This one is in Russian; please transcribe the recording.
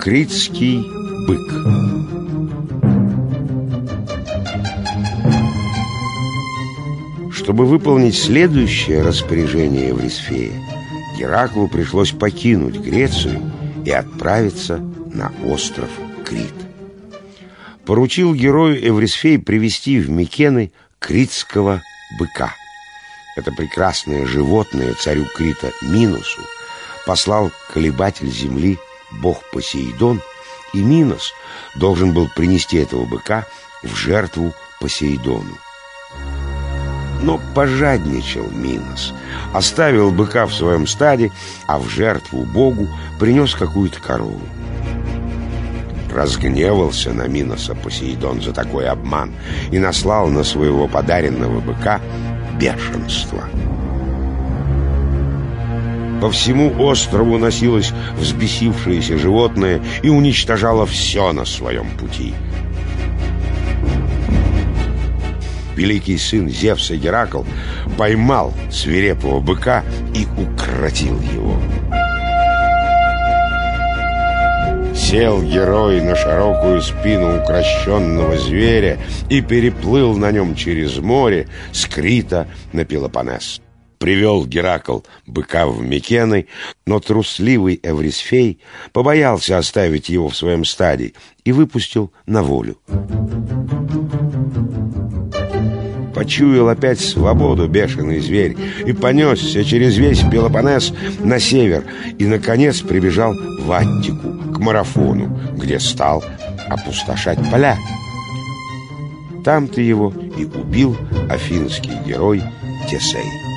Критский бык Чтобы выполнить следующее распоряжение Еврисфея, Гераклу пришлось покинуть Грецию и отправиться на остров Крит. Поручил герою Эврисфей привести в Микены критского быка. Это прекрасное животное царю Крита Минусу послал колебатель земли бог Посейдон, и Минос должен был принести этого быка в жертву Посейдону. Но пожадничал Минос, оставил быка в своем стаде, а в жертву богу принес какую-то корову. Разгневался на Миноса Посейдон за такой обман и наслал на своего подаренного быка бешенство. По всему острову носилось взбесившееся животное и уничтожало все на своем пути. Великий сын Зевса Геракл поймал свирепого быка и укротил его. Сел герой на широкую спину укращенного зверя и переплыл на нем через море с Крита на Пелопонес. Привел Геракл быка в Микены, но трусливый Эврисфей побоялся оставить его в своем стаде и выпустил на волю. Почуял опять свободу бешеный зверь и понесся через весь Пелопонес на север и, наконец, прибежал в Аттику, к марафону, где стал опустошать поля. Там-то его и убил афинский герой Тесей.